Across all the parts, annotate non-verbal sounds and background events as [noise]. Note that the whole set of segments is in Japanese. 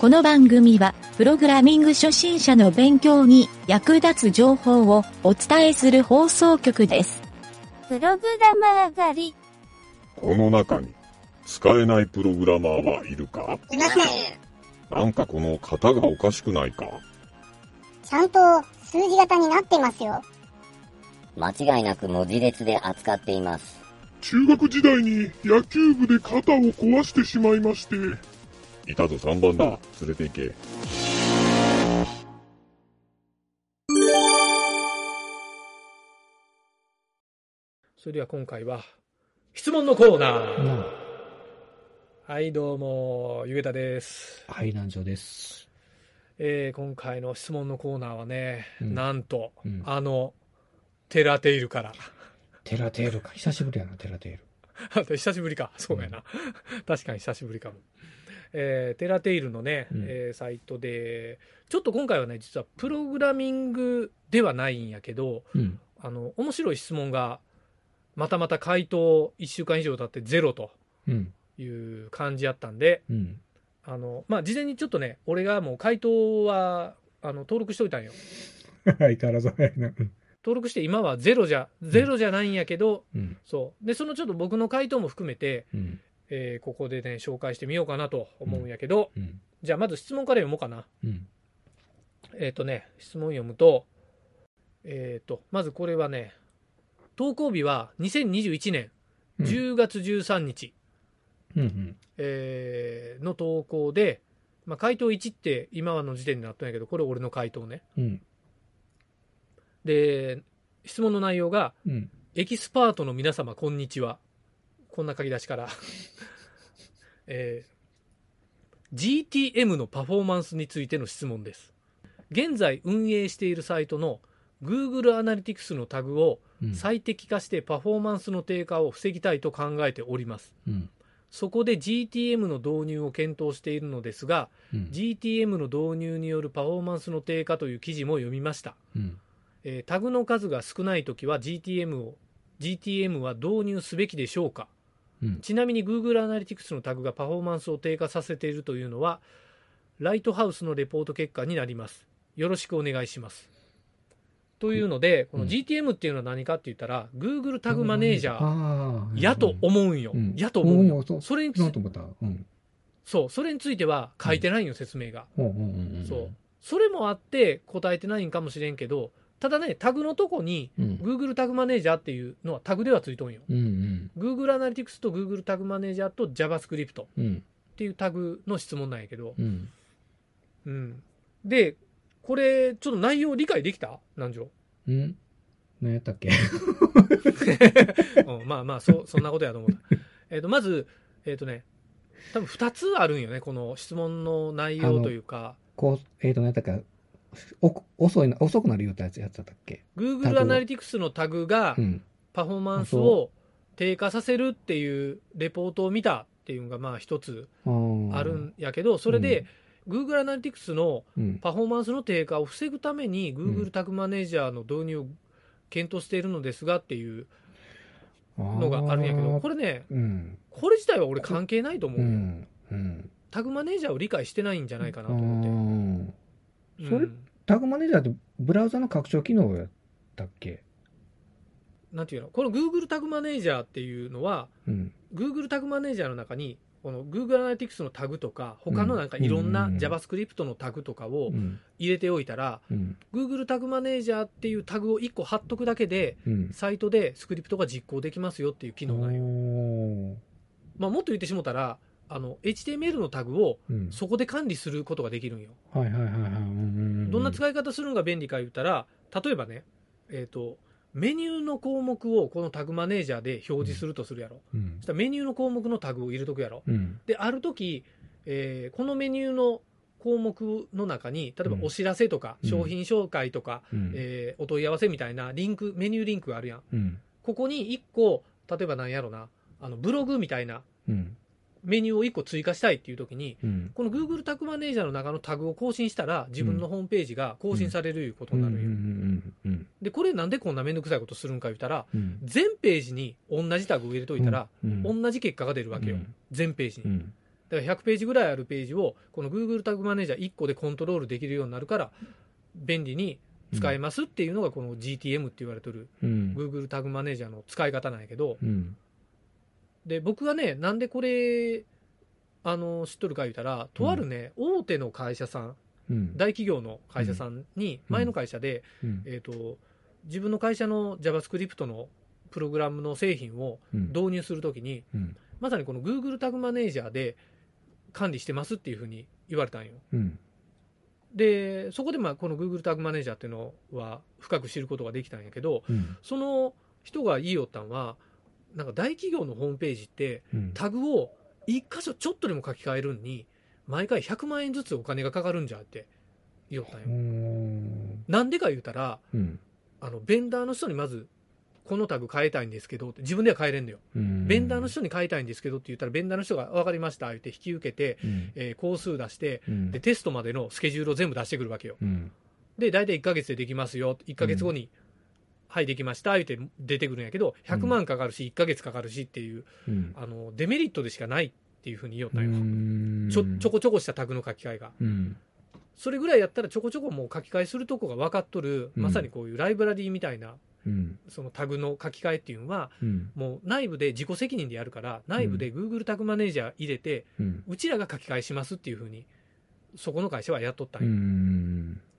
この番組は、プログラミング初心者の勉強に役立つ情報をお伝えする放送局です。プログラマー狩り。この中に使えないプログラマーはいるか？いません。なんかこの型がおかしくないか？ちゃんと数字型になってますよ。間違いなく文字列で扱っています。中学時代に野球部で肩を壊してしまいまして。いたぞ3番だ。連れて行け。それでは今回は、質問のコーナー。はい、どうも、ゆげたです。はい、南條です。えー今回の質問のコーナーはね、うんなんと、うんあの、テラテイルから。テラテールか。久しぶりやな、テラテール。[laughs] 久しぶりか。そうやな。確かに久しぶりかも。えーテラテイルのね、うんえーサイトで、ちょっと今回はね、実はプログラミングではないんやけど、うん。あの、面白い質問が、またまた回答1週間以上経ってゼロとうん。いう感じやったんで、うん。あの、まあ、事前にちょっとね、俺がもう回答は、あの、登録しといたんよ。[laughs] 相変わらず早いな。うん登録して今はゼロじゃ、ゼロじゃないんやけど、うん。そう。で、そのちょっと僕の回答も含めて、うん。えーここでね、紹介してみようかなと思うんやけど、うん。じゃあまず質問から読もうかな。うん。えっ、とね、質問読むと、えっ、と、まずこれはね、投稿日は2021年うん10月13日、うん。えーの投稿で、まあ、回答1って今はの時点になったんやけど、これ俺の回答ね。うん。で、質問の内容が、うん。エキスパートの皆様、こんにちは。こんな書き出しから。[laughs] えー GTM のパフォーマンスについての質問です。現在運営しているサイトの Google Analytics のタグをうん。最適化してパフォーマンスの低下を防ぎたいと考えております。うん。そこで GTM の導入を検討しているのですが、うん。GTM の導入によるパフォーマンスの低下という記事も読みました。うん。えータグの数が少ないときは GTM を GTM は導入すべきでしょうかうん。ちなみに Google Analytics のタグがパフォーマンスを低下させているというのはライトハウスのレポート結果になります。よろしくお願いします。というので、この GTM っていうのは何かって言ったら Google タグマネージャー。やと思うんよ、うん。やと思うんよ。それにつなんと思った。うん。そう。それについては書いてないん。よ説明が。そう。それもあって答えてないんかもしれんけどただねタグのとこにうん。Google タグマネージャーっていうのはタグではついとんよ。うん。うん。Google Analytics と Google タグマネージャーと JavaScript っうん。ていうタグの質問なんやけど、うん。うん。で、これ、ちょっと内容理解できた？南條。うん。何やったっけ？[laughs] うん、まあまあ、そう、そんなことやと思った。えっと、まず、えっ、とね、多分2つあるんよね、この質問の内容というか、こう、えっと、何やったっけ？お遅いな、遅くなるよってやつやったっけ？Google タグ Analytics のタグがうん。パフォーマンスを低下させるっていうレポートを見たっていうのが、まあ一つあるんやけど、それで、Google Analytics のうん。パフォーマンスの低下を防ぐためにう Google んタグマネージャーの導入を検討しているのですがっていうのがあるんやけど、これ、れね、うん。これ自体は俺関係ないと思うよ、うん。うん。タグマネージャーを理解してないんじゃないかなとあ思って。ーそれうんタグマネージャーってブラウザの拡張機能やったっけ？なんていうの？この Google タグマネージャーっていうのは、うん。Google タグマネージャーの中に、この Google Analytics のタグとか、他のなんかいろんなうん JavaScript のタグとかをうん。入れておいたら、うん。Google タグマネージャーっていうタグを1個貼っとくだけで、うん。サイトでスクリプトが実行できますよっていう機能なんよ。まあ、もっと言ってしもたら、あの HTML のタグをうん。そこで管理することができるんよ。はいはいはいはい。うんどんな使い方するのが便利か言ったら、例えばね、えっ、と、メニューの項目をこのタグマネージャーで表示するとするやろ。うんそしたらメニューの項目のタグを入れとくやろ。うん。で、ある時、えーこのメニューの項目の中に、例えばうんお知らせとか、うん商品紹介とか、うん。えーお問い合わせみたいなリンク、メニューリンクがあるやん。うん。ここに1個、例えばなんやろな、あのブログみたいなうん。メニューを1個追加したいっていう時に、うん。この Google タグマネージャーの中のタグを更新したら、自分のホームページが更新されるいうことになるんよ。で、これなんでこんなめんどくさいことするんか言ったら、うん。全ページに同じタグを入れといたら、うん、同じ結果が出るわけよ。うん全ページに。うん。だから100ページぐらいあるページを、この Google タグマネージャー1個でコントロールできるようになるから、便利に使えますっていうのがこの GTM って言われてるうん。Google タグマネージャーの使い方なんやけど、うん。で、僕がね、なんでこれ、あの、知っとるか言うたら、とあるね、大手の会社さん、うん。大企業の会社さんに、前の会社で、うん。えっ、と、自分の会社の JavaScript のプログラムの製品をうん。導入するときに、うん。まさにこの Google タグマネージャーで管理してますっていうふうに言われたんよ。うん。で、そこでまあこの Google タグマネージャーっていうのは深く知ることができたんやけど、うん。その人が言いよったんは、なんか大企業のホームページってうん。タグを一箇所ちょっとでも書き換えるんに、毎回100万円ずつお金がかかるんじゃって言おったんうよ。ん。なんでか言うたら、うん。あの、ベンダーの人にまず、このタグ変えたいんですけどって、自分では変えれんのよ。うん。ベンダーの人に変えたいんですけどって言ったら、ベンダーの人が分かりました、言って引き受けて、うん。えー工数出して、うん。で、テストまでのスケジュールを全部出してくるわけよ。うん。で、大体1ヶ月でできますよ。1ヶ月後に、はい、できました、言って出てくるんやけど、100万かかるし、1ヶ月かかるしっていう、うん。あの、デメリットでしかないっていうふうに言おったんよ。うんちょ、ちょこちょこしたタグの書き換えが。うん。それぐらいやったらちょこちょこもう書き換えするとこが分かっとる、うんまさにこういうライブラリーみたいな、うん。そのタグの書き換えっていうのは、うん。もう内部で自己責任でやるから、内部で Google タグマネージャー入れて、うちらが書き換えしますっていうふうに、そこの会社はやっとったんうよ。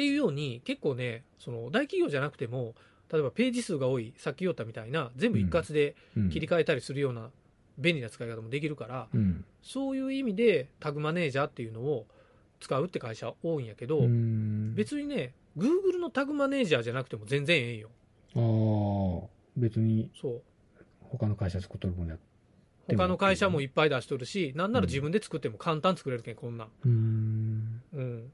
ん。っていうように、結構ね、その大企業じゃなくても、例えばページ数が多い、さっき言ったみたいな、全部一括でうん。切り替えたりするような便利な使い方もできるから、うん。そういう意味でタグマネージャーっていうのを使うって会社多いんやけど、うん。別にね、Google のタグマネージャーじゃなくても全然ええんよ。ああ、別にそう。他の会社作っとるもんや。他の会社もいっぱい出しとるし、なんなら自分で作っても簡単に作れるけん、こんなん。うん。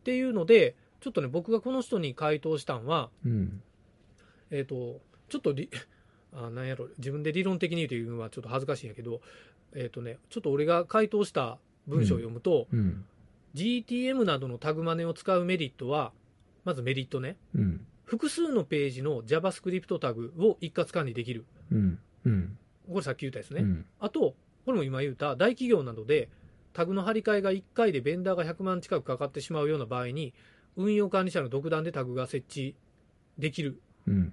っていうので、ちょっとね、僕がこの人に回答したんは、うん。えっ、と、ちょっとり、あ、なんやろ、自分で理論的に言うというのはちょっと恥ずかしいんやけど、えっ、とね、ちょっと俺が回答した文章を読むと、うん。GTM などのタグマネを使うメリットは、まずメリットね、うん。複数のページの JavaScript タグを一括管理できる。うん。うん。これさっき言ったやつね。うん。あと、これも今言った大企業などでタグの張り替えが1回でベンダーが100万近くかかってしまうような場合に、運用管理者の独断でタグが設置できるうん。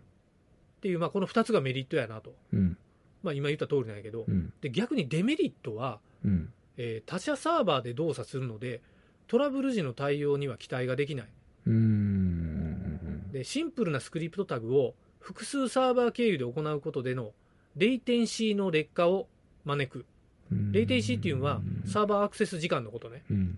っていう、まあ、この2つがメリットやなと。うん。まあ、今言った通りなんやけど、うん。で逆にデメリットは、うん。えー他社サーバーで動作するので、トラブル時の対応には期待ができない。うん。で、シンプルなスクリプトタグを複数サーバー経由で行うことでのレイテンシーの劣化を招く。レイテンシーっていうのはサーバーアクセス時間のことね。うん。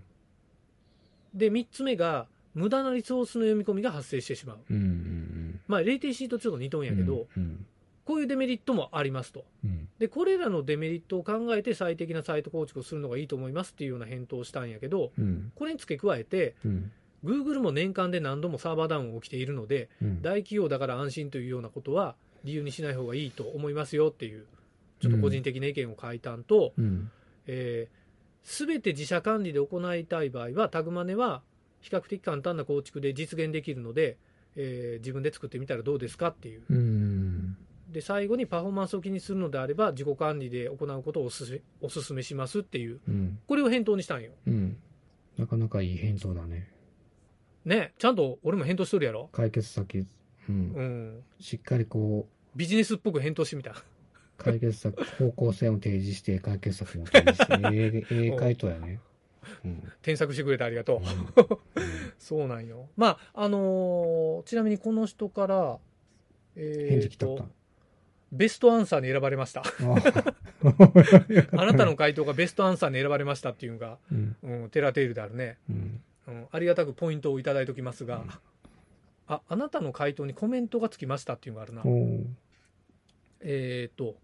で、3つ目が無駄なリソースの読み込みが発生してしまう。うん。うん。まあ、レイテンシーとちょっと似とんやけど、うん。こういうデメリットもありますと。うん。で、これらのデメリットを考えて最適なサイト構築をするのがいいと思いますっていうような返答をしたんやけど、うん。これに付け加えて、うん。Google も年間で何度もサーバーダウンが起きているので、うん。大企業だから安心というようなことは理由にしない方がいいと思いますよっていう、ちょっと個人的な意見を書いたんと、うん。えー、全て自社管理で行いたい場合は、タグマネは比較的簡単な構築で実現できるので、えー自分で作ってみたらどうですかっていう。うん。で、最後にパフォーマンスを気にするのであれば、自己管理で行うことをおすすおすすめしますっていう、うん。これを返答にしたんよ。うん。なかなかいい返答だね。ね、ちゃんと俺も返答しとるやろ。解決先、うん。うん。しっかりこう、ビジネスっぽく返答してみた。解決策、方向性を提示して、解決策も提示して、ええ [laughs] ええ回答やね。うん。添削してくれてありがとう。[laughs] そうなんよ。まあ、あのーちなみにこの人から、えー返事来たったと、ベストアンサーに選ばれました。あ [laughs] あなたの回答がベストアンサーに選ばれましたっていうのが、うん。うん、テラテールであるね。うん。うん、ありがたくポイントをいただいておきますが、あ、あなたの回答にコメントがつきましたっていうのがあるな。おーえー、と、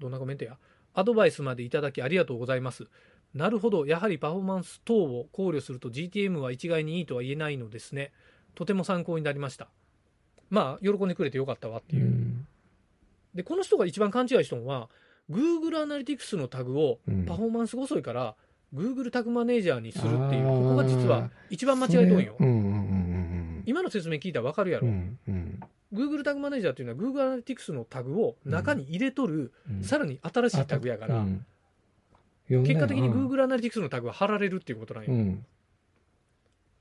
どんなコメントや？アドバイスまでいただきありがとうございます。なるほど、やはりパフォーマンス等を考慮すると GTM は一概にいいとは言えないのですね。とても参考になりました。まあ、喜んでくれてよかったわってういう。ん。で、この人が一番勘違いしたのは、Google アナリティクスのタグをうんパフォーマンスが遅いから、Google タグマネージャーにするっていう、ここが実は一番間違いとんよ今の説明聞いたらわかるやろ。うん。うん。Google タグマネージャーっていうのは Google アナリティクスのタグを中に入れとる、うん。さらに新しいタグやから、うん結果的にうん Google アナリティクスのタグは貼られるっていうことなんよ。うん。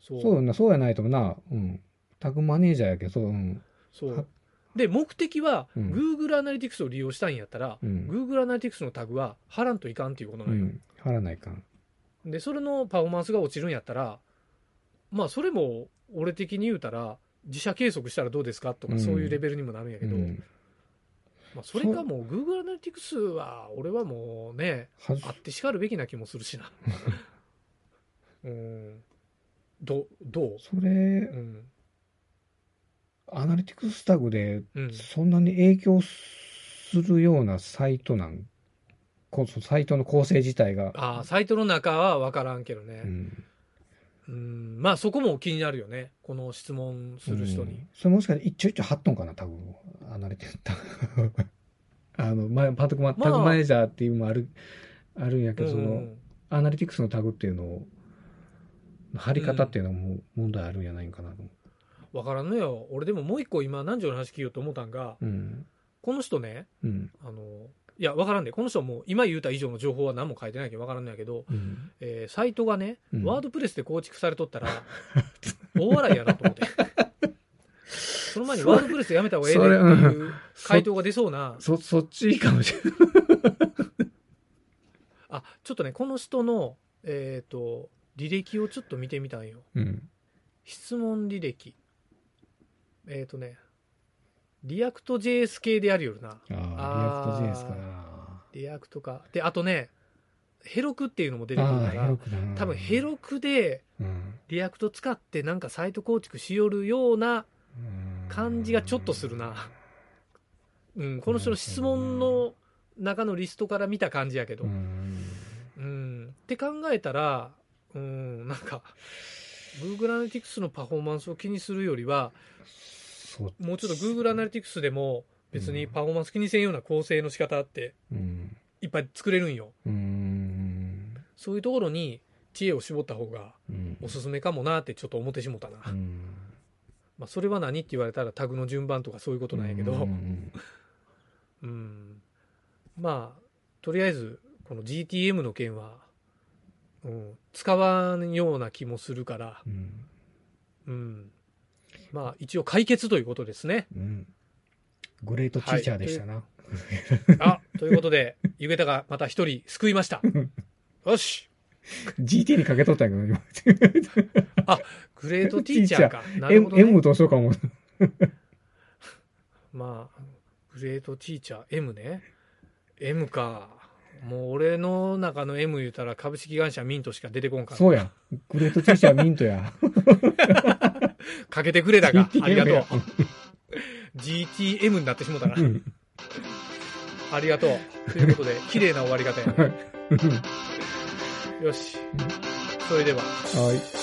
そうそうやな、そうやないとな、うん。タグマネージャーやけど、そう、うん。はそう。で、目的は、うん Google アナリティクスを利用したいんやったら、うん Google アナリティクスのタグは貼らんといかんっていうことなんよ。うん。貼らないかん。で、それのパフォーマンスが落ちるんやったら、まあ、それも、俺的に言うたら、自社計測したらどうですかとか、うんそういうレベルにもなるんやけど、うん。まあ、それかもう Google アナリティクスは、俺はもうね、はあってしかるべきな気もするしな。うん。ど、どう？それう、ん。アナリティクスタグで、うん。そんなに影響するようなサイトなん、こそサイトの構成自体が。ああ、サイトの中は分からんけどうね。ん。うん。まあ、そこも気になるよね。この質問する人にうん。それもしかして一丁一丁貼っとんかな、タグを。アナリティクスタグ。[laughs] あの、ま、パトクマ、タグマネージャーっていうのもある、あるんやけど、その、うんアナリティクスのタグっていうのを、貼り方っていうのはもう問題あるんやないかなと思分からんのよ。俺でももう一個今、南條の話聞ようと思ったんが、う。うん。この人ね、うん。あの、いや、分からんね。この人はもう、今言うた以上の情報は何も書いてないけど分からんのやけど、うん。えーサイトがね、うんワードプレスで構築されとったら、[laughs] 大笑いやなと思って。その前にワードプレスやめた方がええねっていう回答が出そうな、そ、そっちいいかもしれない。あ、ちょっとね、この人の、えっ、と、履歴をちょっと見てみたんよ。うん。質問履歴。えっ、とね、リアクト JS 系でやるよるな。ああ、リアクト JS かな。 React か。で、あとね、 Heroku っていうのも出てくるから。多分 Heroku でうん。 React 使ってなんかサイト構築しよるようなうん感じがちょっとするな。[laughs] うん、この人の質問の中のリストから見た感じやけど。ううん。ん。って考えたら、うん、なんか、Google Analytics のパフォーマンスを気にするよりは。もうちょっと Google Analytics でも別にパフォーマンス気にせんような構成の仕方ってうん。いっぱい作れるんよ。うん。そういうところに知恵を絞った方がうん。おすすめかもなってちょっと思ってしもたな。うん。まあ、それは何って言われたらタグの順番とかそういうことなんやけど、ううん、[laughs] んまあ、とりあえず、この GTM の件は、うん、使わんような気もするから、うん。うん。まあ、一応解決ということですね。うん。グレートティーチャーでしたな。あ、ということで、ゆげたがまた一人救いました。[laughs] よし GT にかけとったんやけど、グレートティーチャーか。なるほ M, ど、ね。M どうしようかも。[laughs] まあ、グレートティーチャー M ね。M か。もう俺の中の M 言うたら株式会社ミントしか出てこんから。そうや。グレートティーチャーミントや。かけてくれたか。[laughs] ありがとうや。GTM になってしもたなう。ん。ありがとう。ということで、綺麗な終わり方やね。よし。それでは。はい。